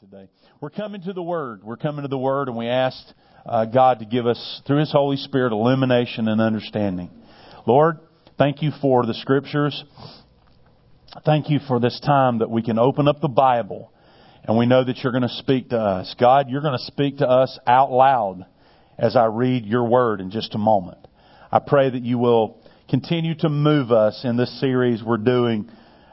today. We're coming to the Word. We're coming to the Word, and we asked uh, God to give us, through His Holy Spirit, illumination and understanding. Lord, thank you for the Scriptures. Thank you for this time that we can open up the Bible, and we know that you're going to speak to us. God, you're going to speak to us out loud as I read your Word in just a moment. I pray that you will continue to move us in this series we're doing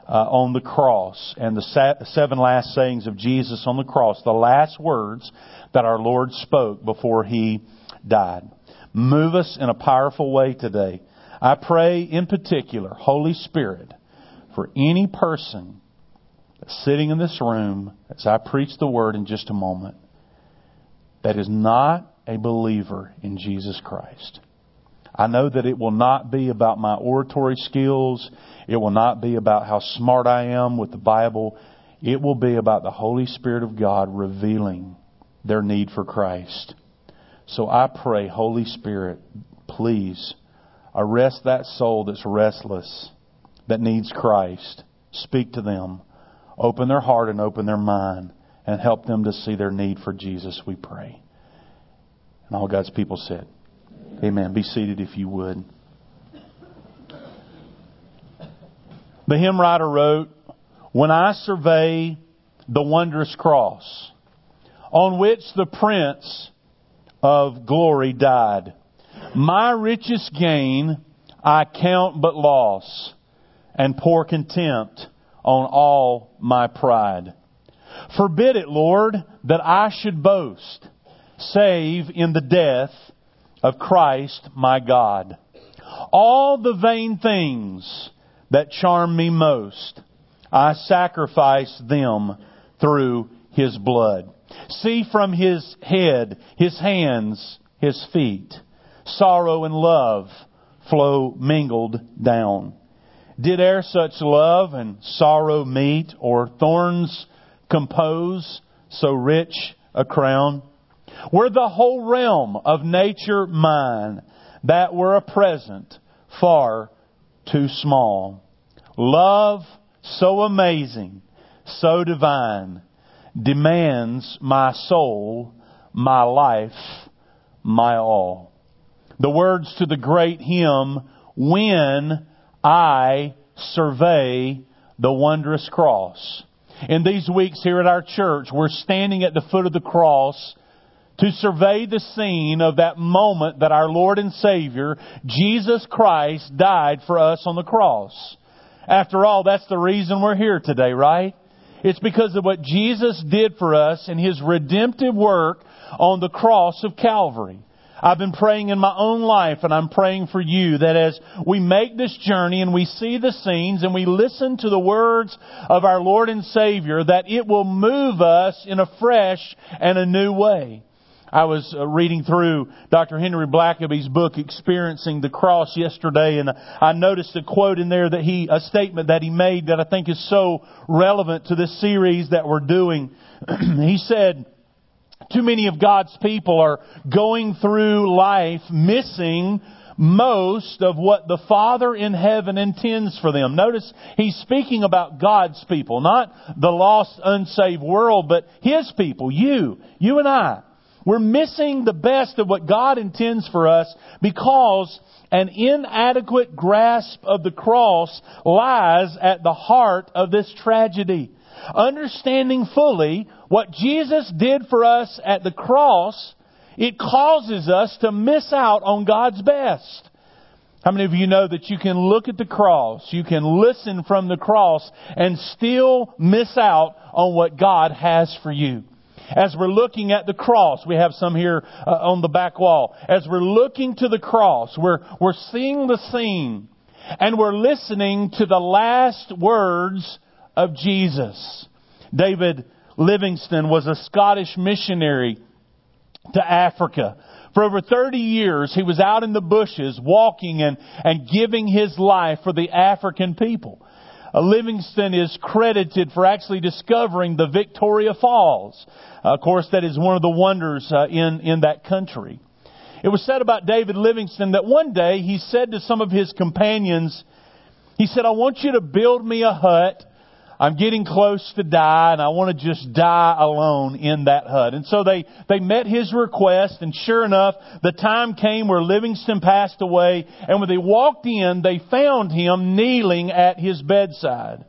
Uh, on the cross and the seven last sayings of Jesus on the cross, the last words that our Lord spoke before he died. Move us in a powerful way today. I pray in particular, Holy Spirit, for any person sitting in this room as I preach the word in just a moment that is not a believer in Jesus Christ. I know that it will not be about my oratory skills. It will not be about how smart I am with the Bible. It will be about the Holy Spirit of God revealing their need for Christ. So I pray, Holy Spirit, please arrest that soul that's restless, that needs Christ. Speak to them. Open their heart and open their mind and help them to see their need for Jesus, we pray. And all God's people said, Amen. Be seated if you would. The hymn writer wrote, When I survey the wondrous cross on which the Prince of glory died, my richest gain I count but loss and pour contempt on all my pride. Forbid it, Lord, that I should boast, save in the death of Christ my God. All the vain things that charm me most, I sacrifice them through His blood. See from His head, His hands, His feet, sorrow and love flow mingled down. Did e'er such love and sorrow meet, or thorns compose so rich a crown? Were the whole realm of nature mine, that were a present far too small. Love so amazing, so divine, demands my soul, my life, my all. The words to the great hymn, When I Survey the Wondrous Cross. In these weeks here at our church, we're standing at the foot of the cross to survey the scene of that moment that our Lord and Savior, Jesus Christ, died for us on the cross. After all, that's the reason we're here today, right? It's because of what Jesus did for us in His redemptive work on the cross of Calvary. I've been praying in my own life and I'm praying for you that as we make this journey and we see the scenes and we listen to the words of our Lord and Savior, that it will move us in a fresh and a new way. I was uh, reading through Dr. Henry Blackaby's book, Experiencing the Cross, yesterday, and I noticed a quote in there that he, a statement that he made that I think is so relevant to this series that we're doing. he said, too many of God's people are going through life missing most of what the Father in heaven intends for them. Notice he's speaking about God's people, not the lost, unsaved world, but His people, you, you and I. We're missing the best of what God intends for us because an inadequate grasp of the cross lies at the heart of this tragedy. Understanding fully what Jesus did for us at the cross, it causes us to miss out on God's best. How many of you know that you can look at the cross, you can listen from the cross, and still miss out on what God has for you? As we're looking at the cross, we have some here uh, on the back wall. As we're looking to the cross, we're, we're seeing the scene and we're listening to the last words of Jesus. David Livingstone was a Scottish missionary to Africa. For over 30 years, he was out in the bushes walking and, and giving his life for the African people. Livingstone is credited for actually discovering the Victoria Falls. Uh, of course, that is one of the wonders uh, in, in that country. It was said about David Livingstone that one day he said to some of his companions, he said, I want you to build me a hut. I'm getting close to die and I want to just die alone in that hut. And so they, they met his request and sure enough, the time came where Livingstone passed away and when they walked in, they found him kneeling at his bedside.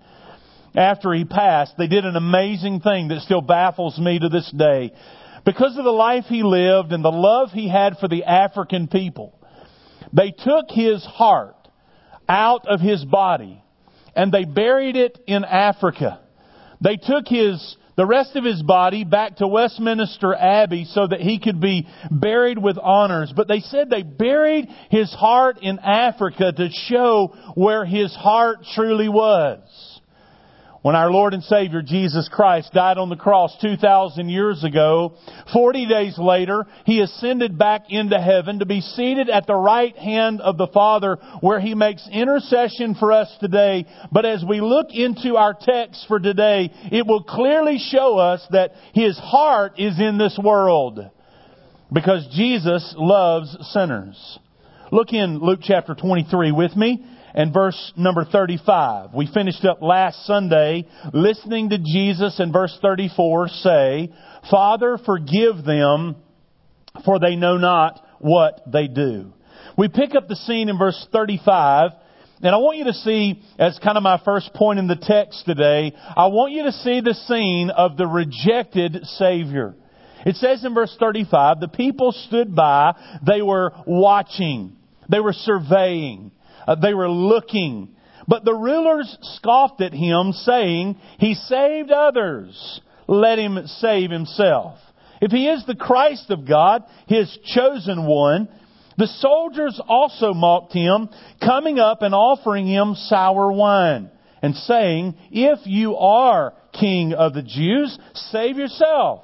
After he passed, they did an amazing thing that still baffles me to this day. Because of the life he lived and the love he had for the African people, they took his heart out of his body and they buried it in Africa. They took his the rest of his body back to Westminster Abbey so that he could be buried with honors. But they said they buried his heart in Africa to show where his heart truly was. When our Lord and Savior Jesus Christ died on the cross 2,000 years ago, 40 days later, He ascended back into heaven to be seated at the right hand of the Father where He makes intercession for us today. But as we look into our text for today, it will clearly show us that His heart is in this world. Because Jesus loves sinners. Look in Luke chapter 23 with me and verse number 35. We finished up last Sunday listening to Jesus in verse 34 say, Father, forgive them, for they know not what they do. We pick up the scene in verse 35, and I want you to see, as kind of my first point in the text today, I want you to see the scene of the rejected Savior. It says in verse 35, the people stood by, they were watching, they were surveying. Uh, they were looking. But the rulers scoffed at him, saying, He saved others. Let him save himself. If he is the Christ of God, his chosen one, the soldiers also mocked him, coming up and offering him sour wine, and saying, If you are king of the Jews, save yourself.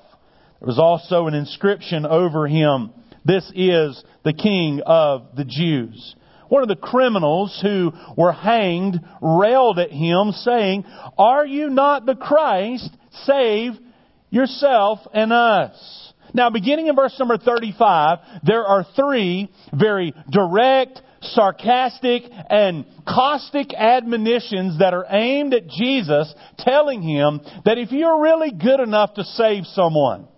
There was also an inscription over him, This is the king of the Jews. One of the criminals who were hanged railed at him, saying, Are you not the Christ? Save yourself and us. Now, beginning in verse number 35, there are three very direct, sarcastic, and caustic admonitions that are aimed at Jesus, telling him that if you're really good enough to save someone,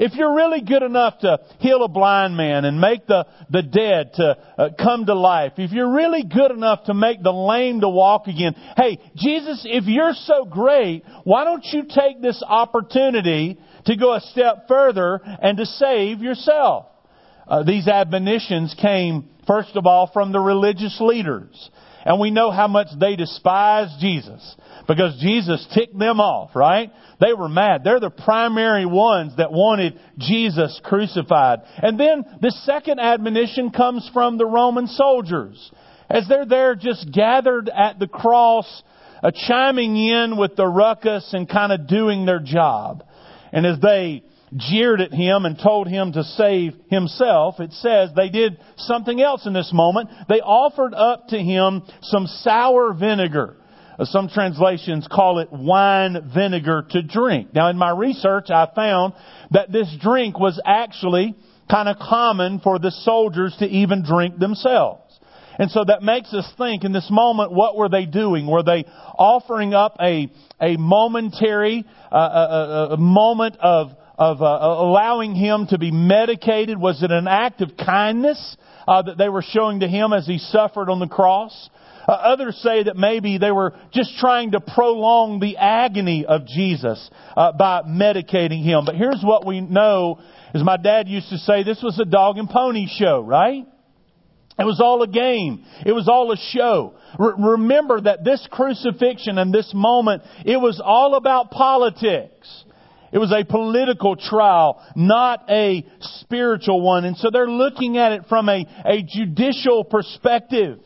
if you're really good enough to heal a blind man and make the, the dead to uh, come to life, if you're really good enough to make the lame to walk again, hey, Jesus, if you're so great, why don't you take this opportunity to go a step further and to save yourself? Uh, these admonitions came, first of all, from the religious leaders. And we know how much they despised Jesus because Jesus ticked them off, right? They were mad. They're the primary ones that wanted Jesus crucified. And then the second admonition comes from the Roman soldiers. As they're there just gathered at the cross, uh, chiming in with the ruckus and kind of doing their job. And as they jeered at him and told him to save himself, it says they did something else in this moment. They offered up to him some sour vinegar. Uh, some translations call it wine vinegar to drink. Now in my research I found that this drink was actually kind of common for the soldiers to even drink themselves. And so that makes us think in this moment, what were they doing? Were they offering up a, a momentary, uh, a, a, a moment of, of uh, allowing him to be medicated? Was it an act of kindness uh, that they were showing to him as he suffered on the cross? Uh, others say that maybe they were just trying to prolong the agony of Jesus uh, by medicating him. But here's what we know, as my dad used to say, this was a dog and pony show, right? It was all a game. It was all a show. remember that this crucifixion and this moment, it was all about politics. It was a political trial, not a spiritual one. And so they're looking at it from a, a judicial perspective.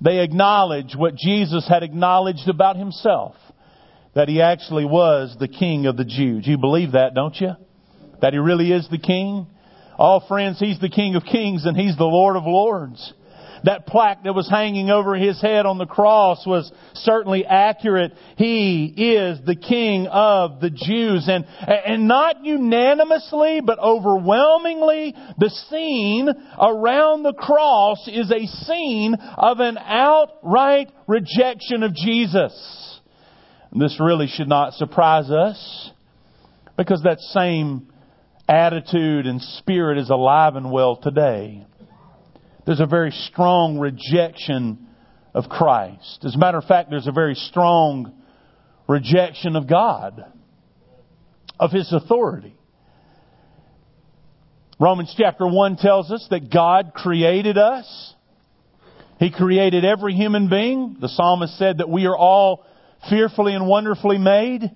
They acknowledge what Jesus had acknowledged about himself. That he actually was the king of the Jews. You believe that, don't you? That he really is the king? All oh, friends, he's the king of kings and he's the lord of lords. That plaque that was hanging over his head on the cross was certainly accurate. He is the King of the Jews. And, and not unanimously, but overwhelmingly, the scene around the cross is a scene of an outright rejection of Jesus. This really should not surprise us because that same attitude and spirit is alive and well today. There's a very strong rejection of Christ. As a matter of fact, there's a very strong rejection of God, of His authority. Romans chapter 1 tells us that God created us. He created every human being. The psalmist said that we are all fearfully and wonderfully made.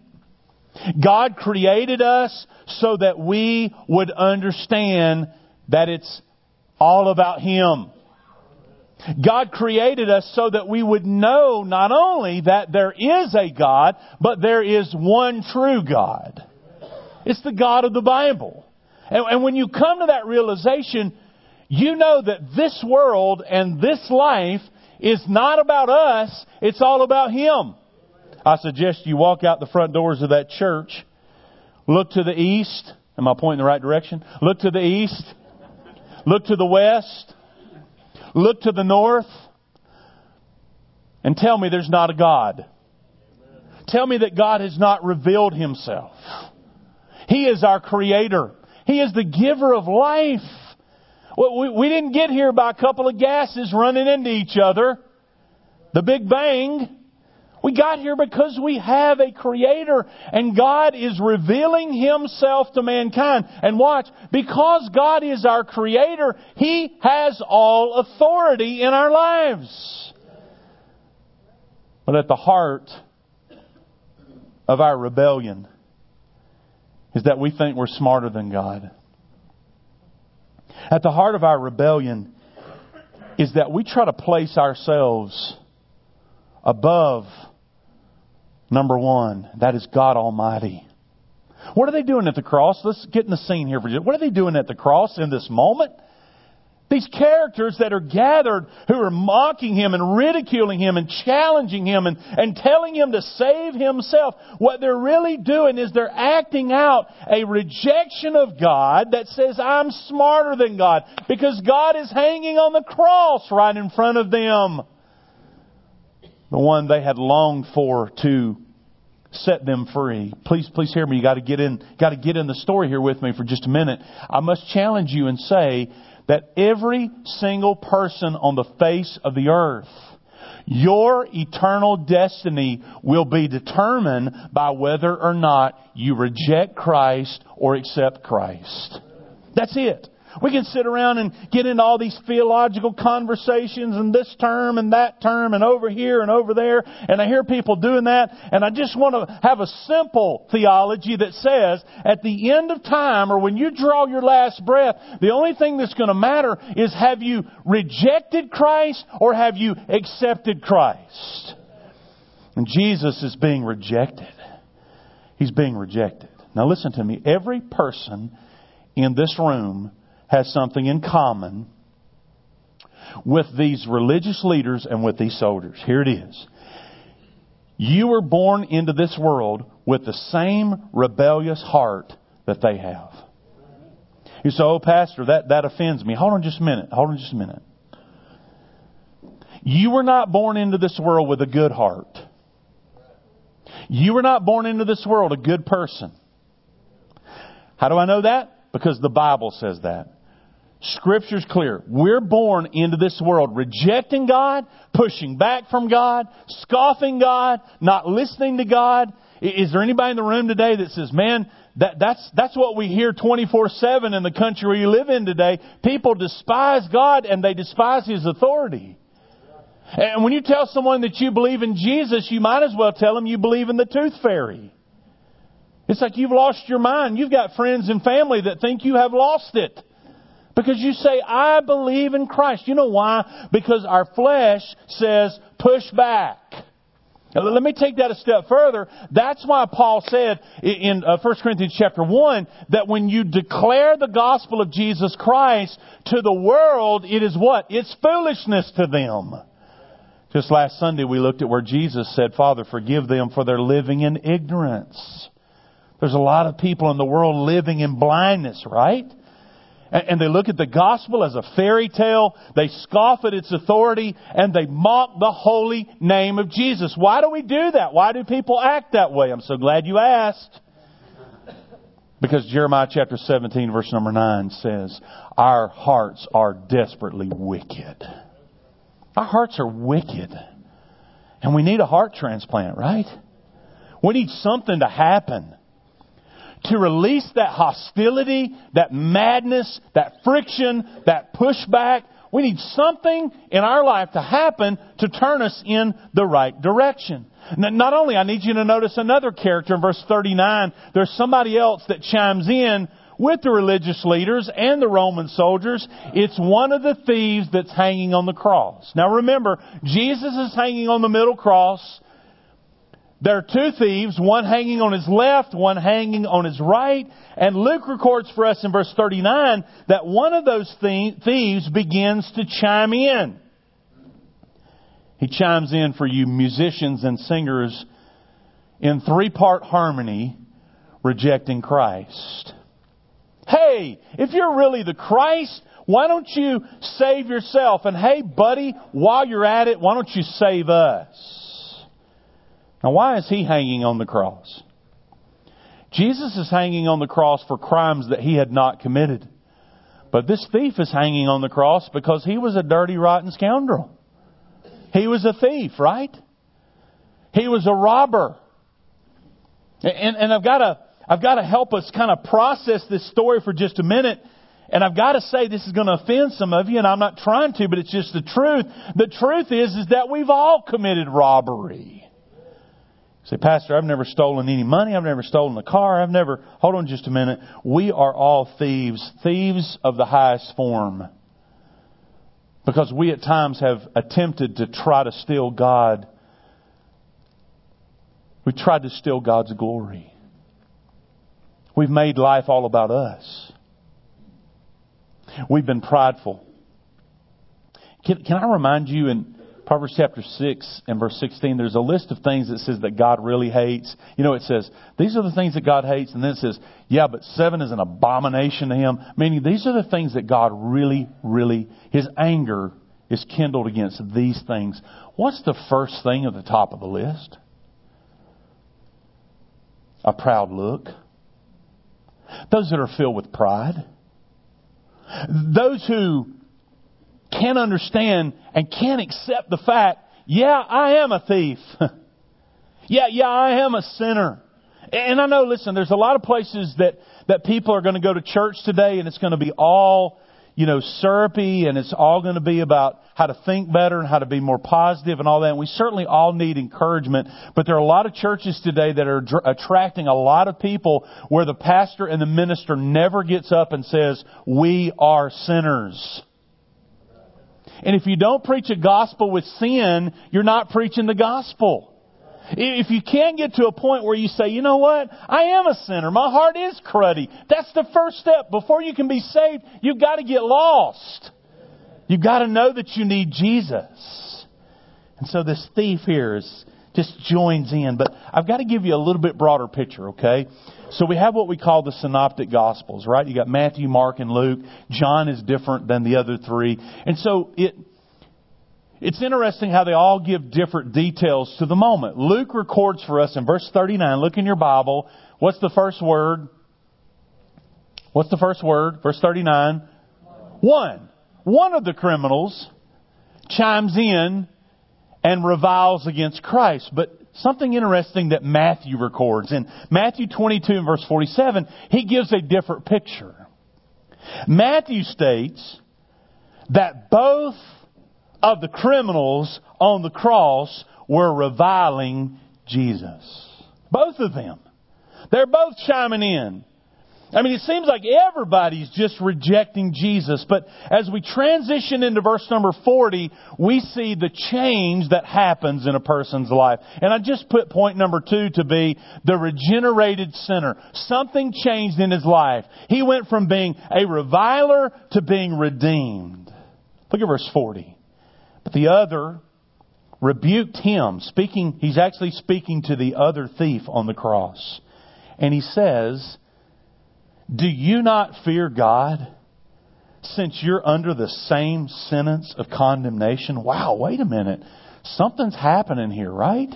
God created us so that we would understand that it's all about Him. God created us so that we would know not only that there is a God, but there is one true God. It's the God of the Bible. And, and when you come to that realization, you know that this world and this life is not about us, it's all about Him. I suggest you walk out the front doors of that church, look to the east. Am I pointing in the right direction? Look to the east. Look to the west. Look to the north. And tell me there's not a God. Tell me that God has not revealed Himself. He is our Creator. He is the giver of life. We, didn't get here by a couple of gases running into each other. The Big Bang. We got here because we have a creator and God is revealing himself to mankind. And watch, because God is our creator, He has all authority in our lives. But at the heart of our rebellion is that we think we're smarter than God. At the heart of our rebellion is that we try to place ourselves above number one. That is God Almighty. What are they doing at the cross? Let's get in the scene here for you. What are they doing at the cross in this moment? These characters that are gathered who are mocking him and ridiculing him and challenging him and, and telling him to save himself, what they're really doing is they're acting out a rejection of God that says, I'm smarter than God because God is hanging on the cross right in front of them the one they had longed for to set them free. Please, please hear me. You got to get in, got to get in the story here with me for just a minute. I must challenge you and say that every single person on the face of the earth, your eternal destiny will be determined by whether or not you reject Christ or accept Christ. That's it. We can sit around and get into all these theological conversations and this term and that term and over here and over there. And I hear people doing that. And I just want to have a simple theology that says at the end of time or when you draw your last breath, the only thing that's going to matter is have you rejected Christ or have you accepted Christ? And Jesus is being rejected. He's being rejected. Now listen to me. Every person in this room has something in common with these religious leaders and with these soldiers. Here it is. You were born into this world with the same rebellious heart that they have. You say, oh, Pastor, that, that offends me. Hold on just a minute. Hold on just a minute. You were not born into this world with a good heart. You were not born into this world a good person. How do I know that? Because the Bible says that. Scripture's clear. We're born into this world rejecting God, pushing back from God, scoffing God, not listening to God. Is there anybody in the room today that says, man, that, that's, that's what we hear 24-7 in the country you live in today. People despise God and they despise His authority. And when you tell someone that you believe in Jesus, you might as well tell them you believe in the tooth fairy. It's like you've lost your mind. You've got friends and family that think you have lost it. Because you say, I believe in Christ. You know why? Because our flesh says, push back. Now, let me take that a step further. That's why Paul said in 1 uh, Corinthians chapter 1 that when you declare the gospel of Jesus Christ to the world, it is what? It's foolishness to them. Just last Sunday we looked at where Jesus said, Father, forgive them for their living in ignorance. There's a lot of people in the world living in blindness, right? And they look at the gospel as a fairy tale. They scoff at its authority and they mock the holy name of Jesus. Why do we do that? Why do people act that way? I'm so glad you asked. Because Jeremiah chapter 17 verse number 9 says, our hearts are desperately wicked. Our hearts are wicked. And we need a heart transplant, right? We need something to happen to release that hostility, that madness, that friction, that pushback. We need something in our life to happen to turn us in the right direction. Not only, I need you to notice another character in verse 39. There's somebody else that chimes in with the religious leaders and the Roman soldiers. It's one of the thieves that's hanging on the cross. Now remember, Jesus is hanging on the middle cross. There are two thieves, one hanging on his left, one hanging on his right. And Luke records for us in verse 39 that one of those thieves begins to chime in. He chimes in for you musicians and singers in three part harmony rejecting Christ. Hey, if you're really the Christ, why don't you save yourself? And hey, buddy, while you're at it, why don't you save us? Now, why is he hanging on the cross? Jesus is hanging on the cross for crimes that he had not committed. But this thief is hanging on the cross because he was a dirty, rotten scoundrel. He was a thief, right? He was a robber. And, and I've got to, I've got to help us kind of process this story for just a minute. And I've got to say this is going to offend some of you, and I'm not trying to, but it's just the truth. The truth is, is that we've all committed robbery. Say, Pastor, I've never stolen any money. I've never stolen a car. I've never, hold on just a minute. We are all thieves, thieves of the highest form. Because we at times have attempted to try to steal God. We tried to steal God's glory. We've made life all about us. We've been prideful. Can, can I remind you in Proverbs chapter 6 and verse 16, there's a list of things that says that God really hates. You know, it says, these are the things that God hates, and then it says, yeah, but seven is an abomination to him. Meaning, these are the things that God really, really, his anger is kindled against these things. What's the first thing at the top of the list? A proud look. Those that are filled with pride. Those who can't understand and can't accept the fact, yeah, I am a thief. yeah, yeah, I am a sinner. And I know, listen, there's a lot of places that, that people are going to go to church today and it's going to be all, you know, syrupy and it's all going to be about how to think better and how to be more positive and all that. And we certainly all need encouragement, but there are a lot of churches today that are dr- attracting a lot of people where the pastor and the minister never gets up and says, we are sinners. And if you don't preach a gospel with sin, you're not preaching the gospel. If you can't get to a point where you say, you know what? I am a sinner. My heart is cruddy. That's the first step. Before you can be saved, you've got to get lost. You've got to know that you need Jesus. And so this thief here is just joins in. But I've got to give you a little bit broader picture, okay? So we have what we call the synoptic gospels, right? You got Matthew, Mark, and Luke. John is different than the other three. And so it, it's interesting how they all give different details to the moment. Luke records for us in verse 39, look in your Bible. What's the first word? What's the first word? Verse 39. One. One of the criminals chimes in and reviles against Christ. But something interesting that Matthew records. In Matthew 22 and verse 47, he gives a different picture. Matthew states that both of the criminals on the cross were reviling Jesus. Both of them. They're both chiming in. I mean, it seems like everybody's just rejecting Jesus. But as we transition into verse number 40, we see the change that happens in a person's life. And I just put point number two to be the regenerated sinner. Something changed in his life. He went from being a reviler to being redeemed. Look at verse 40. But the other rebuked him, speaking, he's actually speaking to the other thief on the cross. And he says, do you not fear God since you're under the same sentence of condemnation? Wow, wait a minute. Something's happening here, right?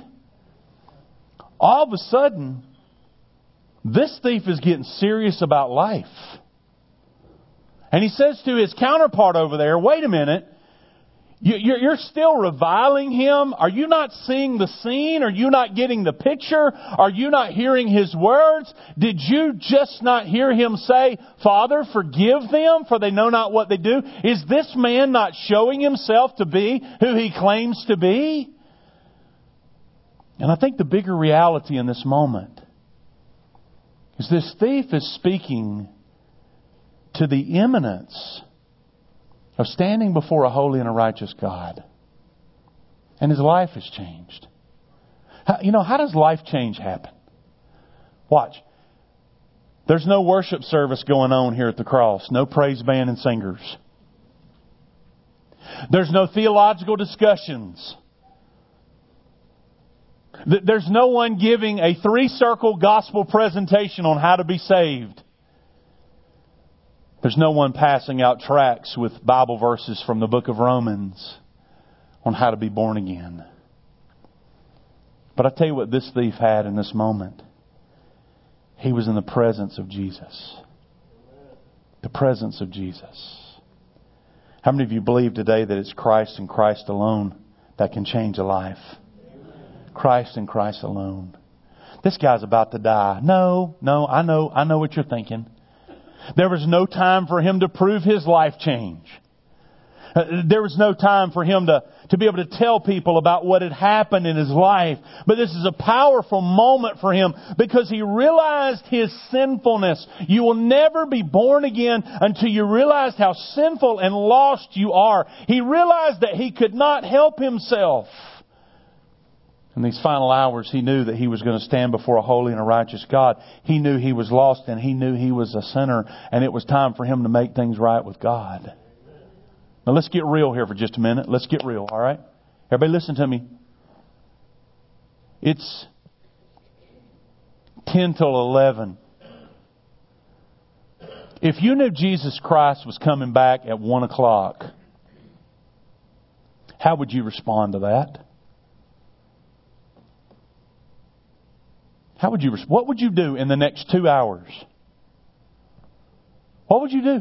All of a sudden, this thief is getting serious about life. And he says to his counterpart over there, wait a minute, you're still reviling him? Are you not seeing the scene? Are you not getting the picture? Are you not hearing his words? Did you just not hear him say, Father, forgive them, for they know not what they do? Is this man not showing himself to be who he claims to be? And I think the bigger reality in this moment is this thief is speaking to the imminence of standing before a holy and a righteous God. And his life has changed. You know, how does life change happen? Watch. There's no worship service going on here at the cross. No praise band and singers. There's no theological discussions. There's no one giving a three circle gospel presentation on how to be saved. There's no one passing out tracts with Bible verses from the book of Romans on how to be born again. But I tell you what this thief had in this moment. He was in the presence of Jesus. The presence of Jesus. How many of you believe today that it's Christ and Christ alone that can change a life? Christ and Christ alone. This guy's about to die. No, no, I know, I know what you're thinking. There was no time for him to prove his life change. Uh, there was no time for him to, to be able to tell people about what had happened in his life. But this is a powerful moment for him because he realized his sinfulness. You will never be born again until you realize how sinful and lost you are. He realized that he could not help himself. In these final hours, he knew that he was going to stand before a holy and a righteous God. He knew he was lost and he knew he was a sinner and it was time for him to make things right with God. Now let's get real here for just a minute. Let's get real, alright? Everybody listen to me. It's 10 till 11. If you knew Jesus Christ was coming back at 1 o'clock, how would you respond to that? How would you, what would you do in the next two hours? What would you do?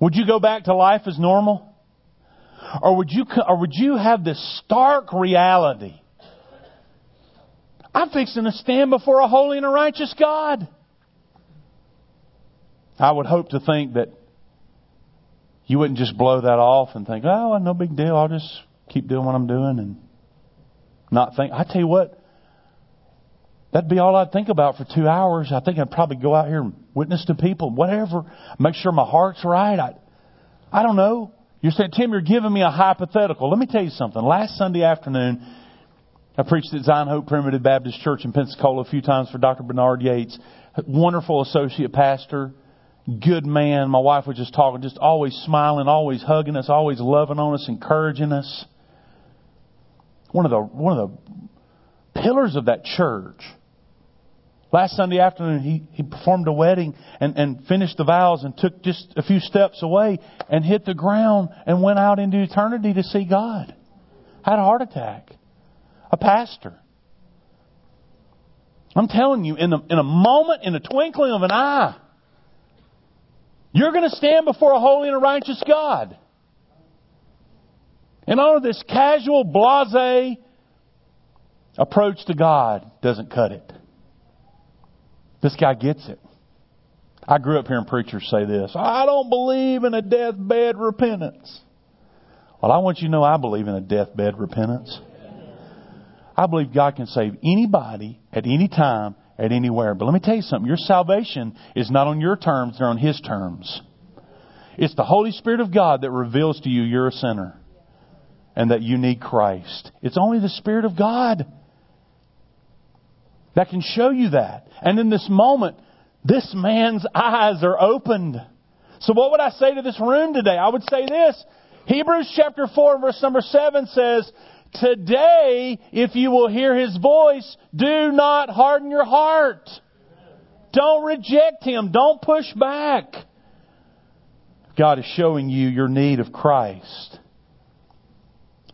Would you go back to life as normal? Or would you, or would you have this stark reality? I'm fixing to stand before a holy and a righteous God. I would hope to think that you wouldn't just blow that off and think, oh, no big deal. I'll just keep doing what I'm doing and not think. I tell you what, That'd be all I'd think about for two hours. I think I'd probably go out here and witness to people, whatever. Make sure my heart's right. I, I don't know. You're saying, Tim, you're giving me a hypothetical. Let me tell you something. Last Sunday afternoon, I preached at Zion Hope Primitive Baptist Church in Pensacola a few times for Dr. Bernard Yates. Wonderful associate pastor, good man. My wife was just talking, just always smiling, always hugging us, always loving on us, encouraging us. One of the one of the pillars of that church Last Sunday afternoon, he, he performed a wedding and, and finished the vows and took just a few steps away and hit the ground and went out into eternity to see God. Had a heart attack. A pastor. I'm telling you, in, the, in a moment, in a twinkling of an eye, you're going to stand before a holy and a righteous God. And all of this casual, blase approach to God doesn't cut it. This guy gets it. I grew up hearing preachers say this I don't believe in a deathbed repentance. Well, I want you to know I believe in a deathbed repentance. I believe God can save anybody at any time, at anywhere. But let me tell you something your salvation is not on your terms, they're on His terms. It's the Holy Spirit of God that reveals to you you're a sinner and that you need Christ. It's only the Spirit of God that can show you that. And in this moment, this man's eyes are opened. So what would I say to this room today? I would say this. Hebrews chapter 4 verse number 7 says, Today, if you will hear his voice, do not harden your heart. Don't reject him. Don't push back. God is showing you your need of Christ.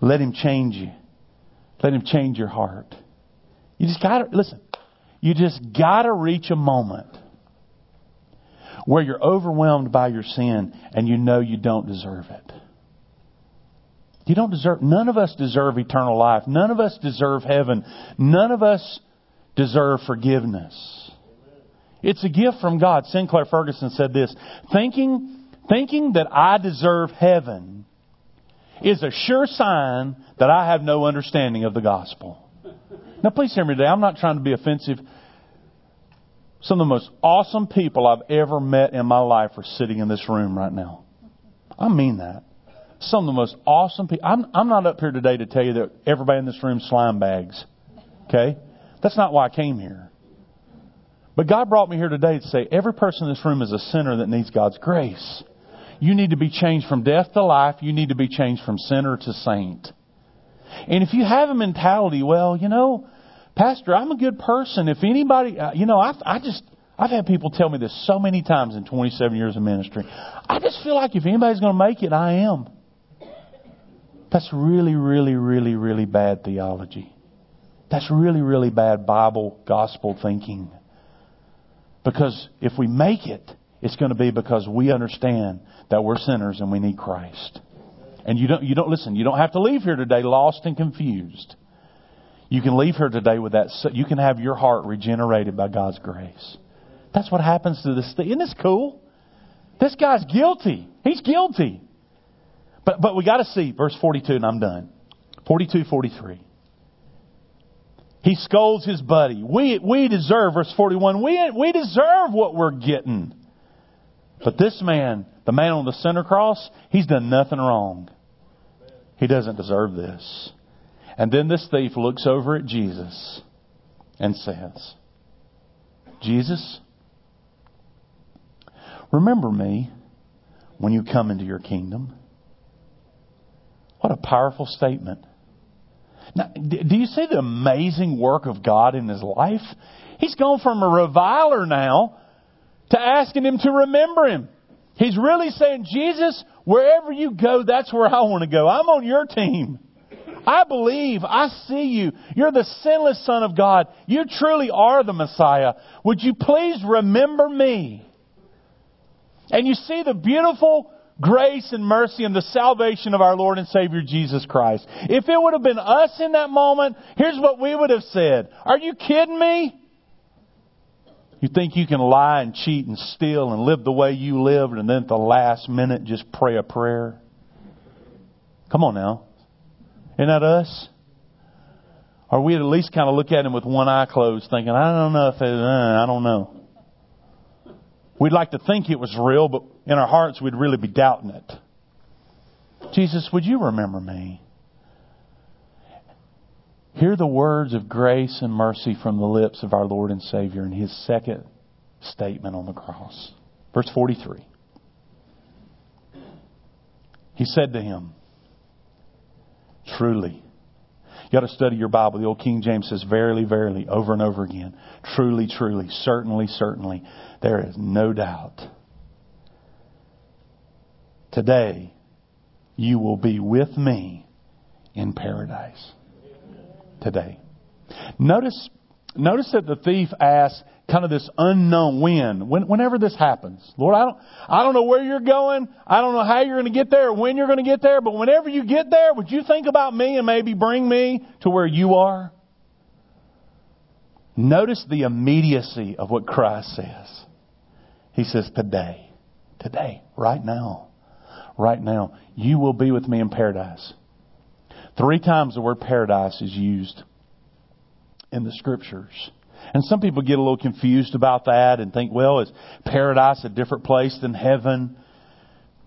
Let Him change you. Let Him change your heart. You just gotta, listen, you just gotta reach a moment where you're overwhelmed by your sin and you know you don't deserve it. You don't deserve, none of us deserve eternal life. None of us deserve heaven. None of us deserve forgiveness. It's a gift from God. Sinclair Ferguson said this, thinking, thinking that I deserve heaven is a sure sign that I have no understanding of the gospel. Now please hear me today. I'm not trying to be offensive. Some of the most awesome people I've ever met in my life are sitting in this room right now. I mean that. Some of the most awesome people. I'm, I'm not up here today to tell you that everybody in this room slime bags. Okay? That's not why I came here. But God brought me here today to say every person in this room is a sinner that needs God's grace. You need to be changed from death to life. You need to be changed from sinner to saint. And if you have a mentality, well, you know, Pastor, I'm a good person. If anybody, uh, you know, I, I just, I've had people tell me this so many times in 27 years of ministry. I just feel like if anybody's going to make it, I am. That's really, really, really, really bad theology. That's really, really bad Bible gospel thinking. Because if we make it, it's going to be because we understand that we're sinners and we need Christ. And you don't, you don't, listen, you don't have to leave here today lost and confused. You can leave here today with that, you can have your heart regenerated by God's grace. That's what happens to this. Isn't this cool? This guy's guilty. He's guilty. But, but we got to see verse 42, and I'm done. 42, 43. He scolds his buddy. We, we deserve, verse 41, we, we deserve what we're getting. But this man, the man on the center cross, he's done nothing wrong. He doesn't deserve this. And then this thief looks over at Jesus and says, Jesus, remember me when you come into your kingdom. What a powerful statement. Now, do you see the amazing work of God in his life? He's gone from a reviler now to asking him to remember him. He's really saying, Jesus, wherever you go, that's where I want to go. I'm on your team. I believe. I see you. You're the sinless Son of God. You truly are the Messiah. Would you please remember me? And you see the beautiful grace and mercy and the salvation of our Lord and Savior Jesus Christ. If it would have been us in that moment, here's what we would have said. Are you kidding me? You think you can lie and cheat and steal and live the way you lived and then at the last minute just pray a prayer? Come on now. Isn't that us? Or we'd at least kind of look at him with one eye closed thinking, I don't know if it, uh, I don't know. We'd like to think it was real, but in our hearts we'd really be doubting it. Jesus, would you remember me? Hear the words of grace and mercy from the lips of our Lord and Savior in his second statement on the cross. Verse 43. He said to him, Truly, you got to study your Bible. The old King James says, verily, verily, over and over again. Truly, truly, certainly, certainly. There is no doubt. Today, you will be with me in paradise. Today. Notice, notice that the thief asks, kind of this unknown when. when. Whenever this happens, Lord, I don't, I don't know where you're going. I don't know how you're going to get there, or when you're going to get there. But whenever you get there, would you think about me and maybe bring me to where you are? Notice the immediacy of what Christ says. He says, today, today, right now, right now, you will be with me in paradise. Three times the word paradise is used in the scriptures. And some people get a little confused about that and think, well, is paradise a different place than heaven?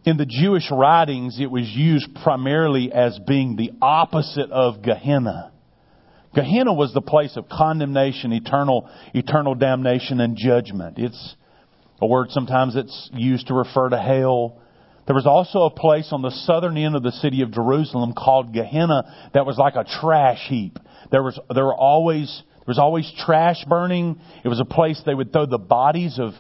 In the Jewish writings, it was used primarily as being the opposite of Gehenna. Gehenna was the place of condemnation, eternal, eternal damnation and judgment. It's a word sometimes it's used to refer to hell. There was also a place on the southern end of the city of Jerusalem called Gehenna that was like a trash heap. There was, there were always there was always trash burning. It was a place they would throw the bodies of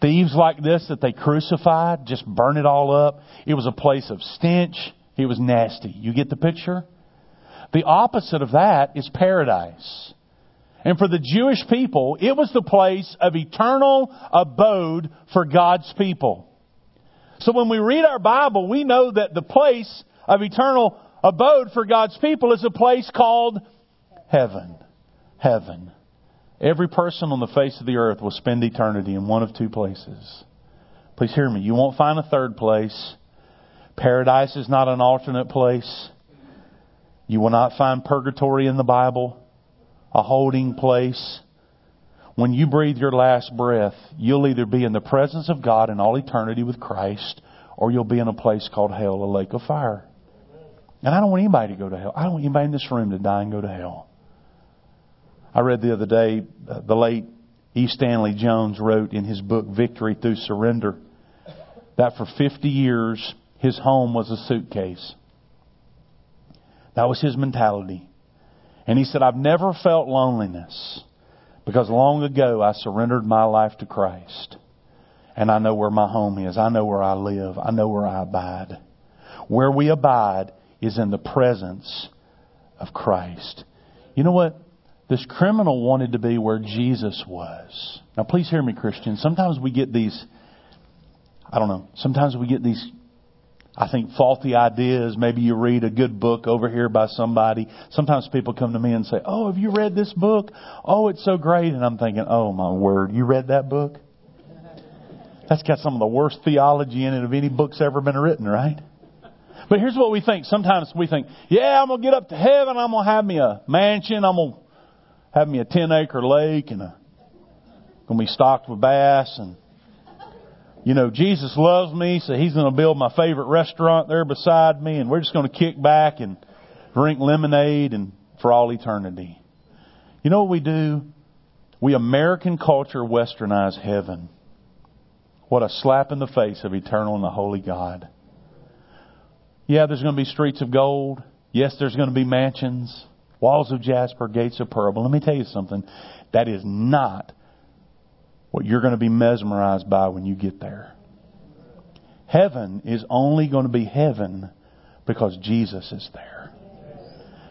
thieves like this that they crucified, just burn it all up. It was a place of stench. It was nasty. You get the picture? The opposite of that is paradise. And for the Jewish people, it was the place of eternal abode for God's people. So when we read our Bible, we know that the place of eternal abode for God's people is a place called heaven. Heaven. Every person on the face of the earth will spend eternity in one of two places. Please hear me. You won't find a third place. Paradise is not an alternate place. You will not find purgatory in the Bible, a holding place. When you breathe your last breath, you'll either be in the presence of God in all eternity with Christ, or you'll be in a place called hell, a lake of fire. And I don't want anybody to go to hell. I don't want anybody in this room to die and go to hell. I read the other day, uh, the late E. Stanley Jones wrote in his book, Victory Through Surrender, that for 50 years, his home was a suitcase. That was his mentality. And he said, I've never felt loneliness because long ago I surrendered my life to Christ. And I know where my home is. I know where I live. I know where I abide. Where we abide is in the presence of Christ. You know what? This criminal wanted to be where Jesus was. Now, please hear me, Christian. Sometimes we get these, I don't know, sometimes we get these, I think, faulty ideas. Maybe you read a good book over here by somebody. Sometimes people come to me and say, Oh, have you read this book? Oh, it's so great. And I'm thinking, Oh, my word, you read that book? That's got some of the worst theology in it of any book's ever been written, right? But here's what we think. Sometimes we think, yeah, I'm going to get up to heaven. I'm going to have me a mansion. I'm going to have me a 10 acre lake and a, to be stocked with bass and you know, Jesus loves me, so He's to build my favorite restaurant there beside me, and we're just to kick back and drink lemonade and for all eternity. You know what we do? We American culture westernize heaven. What a slap in the face of eternal and the holy God. Yeah, there's going to be streets of gold. Yes, there's going to be mansions. Walls of jasper, gates of pearl. But let me tell you something. That is not what you're going to be mesmerized by when you get there. Heaven is only going to be heaven because Jesus is there.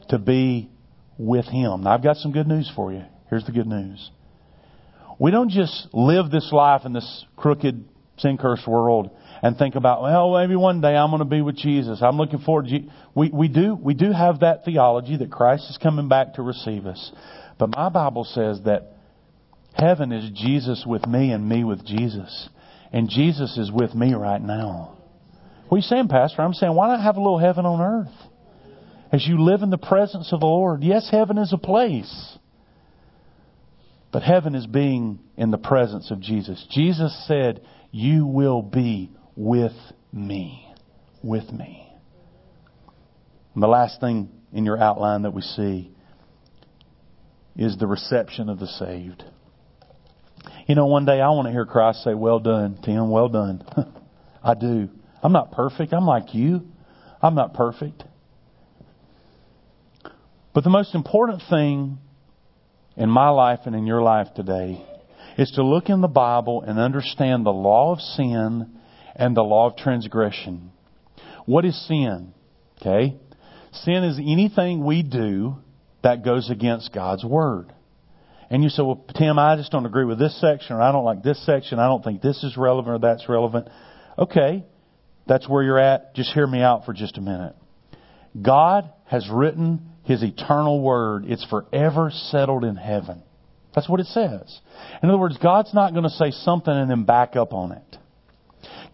To be with Him. Now, I've got some good news for you. Here's the good news. We don't just live this life in this crooked, sin cursed world and think about, well, maybe one day I'm going to be with Jesus. I'm looking forward to. We we do we do have that theology that Christ is coming back to receive us, but my Bible says that heaven is Jesus with me and me with Jesus, and Jesus is with me right now. What are you saying, Pastor? I'm saying why not have a little heaven on earth as you live in the presence of the Lord? Yes, heaven is a place. But heaven is being in the presence of Jesus. Jesus said, You will be with me. With me. And the last thing in your outline that we see is the reception of the saved. You know, one day I want to hear Christ say, Well done, Tim, well done. I do. I'm not perfect. I'm like you. I'm not perfect. But the most important thing in my life and in your life today is to look in the Bible and understand the law of sin and the law of transgression. What is sin? Okay? Sin is anything we do that goes against God's Word. And you say, well, Tim, I just don't agree with this section, or I don't like this section, I don't think this is relevant or that's relevant. Okay, that's where you're at. Just hear me out for just a minute. God has written His eternal Word. It's forever settled in heaven. That's what it says. In other words, God's not going to say something and then back up on it.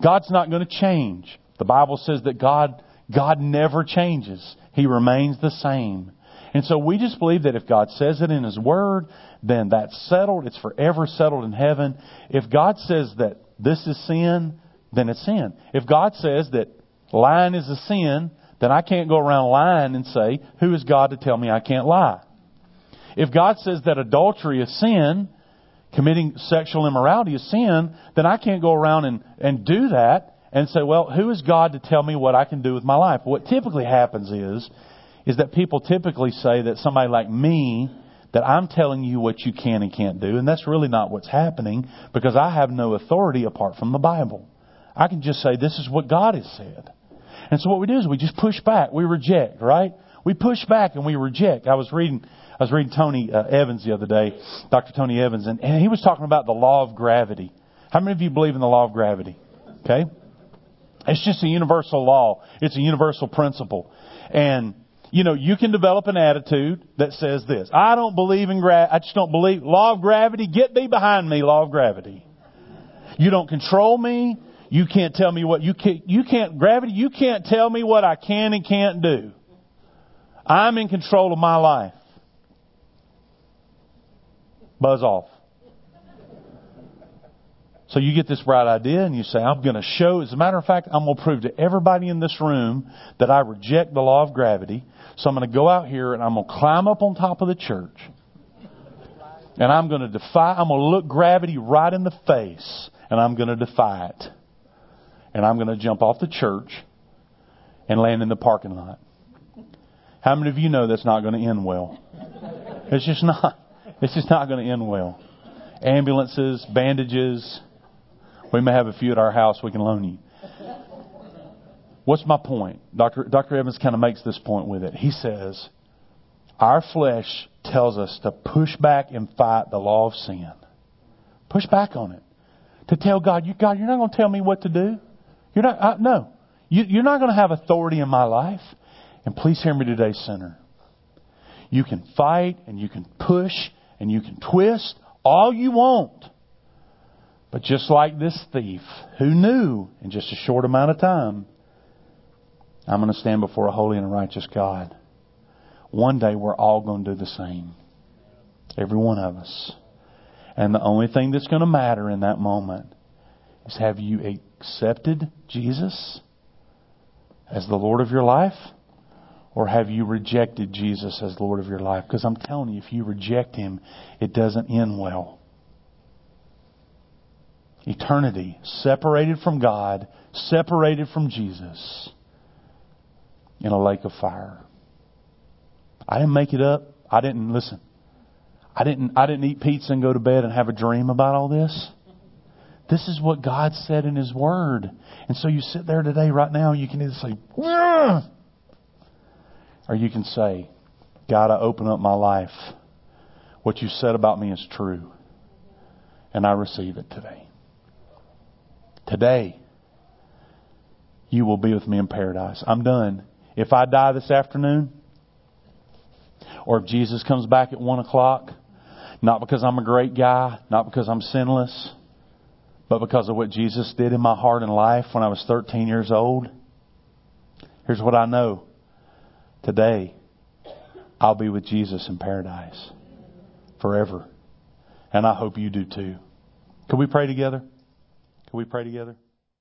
God's not going to change. The Bible says that God, God never changes. He remains the same. And so we just believe that if God says it in His Word, then that's settled. It's forever settled in heaven. If God says that this is sin, then it's sin. If God says that lying is a sin, then I can't go around lying and say, who is God to tell me I can't lie? If God says that adultery is sin, committing sexual immorality is sin, then I can't go around and, and do that and say, well, who is God to tell me what I can do with my life? What typically happens is, is that people typically say that somebody like me, that I'm telling you what you can and can't do, and that's really not what's happening because I have no authority apart from the Bible. I can just say this is what God has said. And so what we do is we just push back, we reject, right? We push back and we reject. I was reading, I was reading Tony uh, Evans the other day, Dr. Tony Evans, and, and he was talking about the law of gravity. How many of you believe in the law of gravity? Okay? It's just a universal law. It's a universal principle. And you know, you can develop an attitude that says this. I don't believe in gravity. I just don't believe. Law of gravity, get thee behind me, law of gravity. You don't control me. You can't tell me what you can't, you can't, gravity, you can't tell me what I can and can't do. I'm in control of my life. Buzz off. So you get this bright idea and you say, I'm going to show, as a matter of fact, I'm going to prove to everybody in this room that I reject the law of gravity. So I'm going to go out here and I'm going to climb up on top of the church. And I'm going to defy, I'm going to look gravity right in the face and I'm going to defy it. And I'm going to jump off the church and land in the parking lot. How many of you know that's not going to end well? It's just not. It's just not going to end well. Ambulances, bandages. We may have a few at our house we can loan you. What's my point? Dr. Dr. Evans kind of makes this point with it. He says, Our flesh tells us to push back and fight the law of sin. Push back on it. To tell God, you, God, you're not going to tell me what to do. You're not, uh, no. You, you're not going to have authority in my life. And please hear me today, sinner. You can fight and you can push and you can twist all you want. But just like this thief who knew in just a short amount of time, I'm going to stand before a holy and a righteous God. One day we're all going to do the same. Every one of us. And the only thing that's going to matter in that moment is have you accepted Jesus as the Lord of your life? Or have you rejected Jesus as Lord of your life? Because I'm telling you, if you reject Him, it doesn't end well. Eternity, separated from God, separated from Jesus, in a lake of fire. I didn't make it up. I didn't listen. I didn't I didn't eat pizza and go to bed and have a dream about all this. This is what God said in His Word. And so you sit there today, right now, you can either say, or you can say, God, I open up my life. What you said about me is true. And I receive it today. Today, you will be with me in paradise. I'm done. If I die this afternoon, or if Jesus comes back at one o'clock, not because I'm a great guy, not because I'm sinless, but because of what Jesus did in my heart and life when I was 13 years old, here's what I know. Today, I'll be with Jesus in paradise forever. And I hope you do too. Can we pray together? Can we pray together?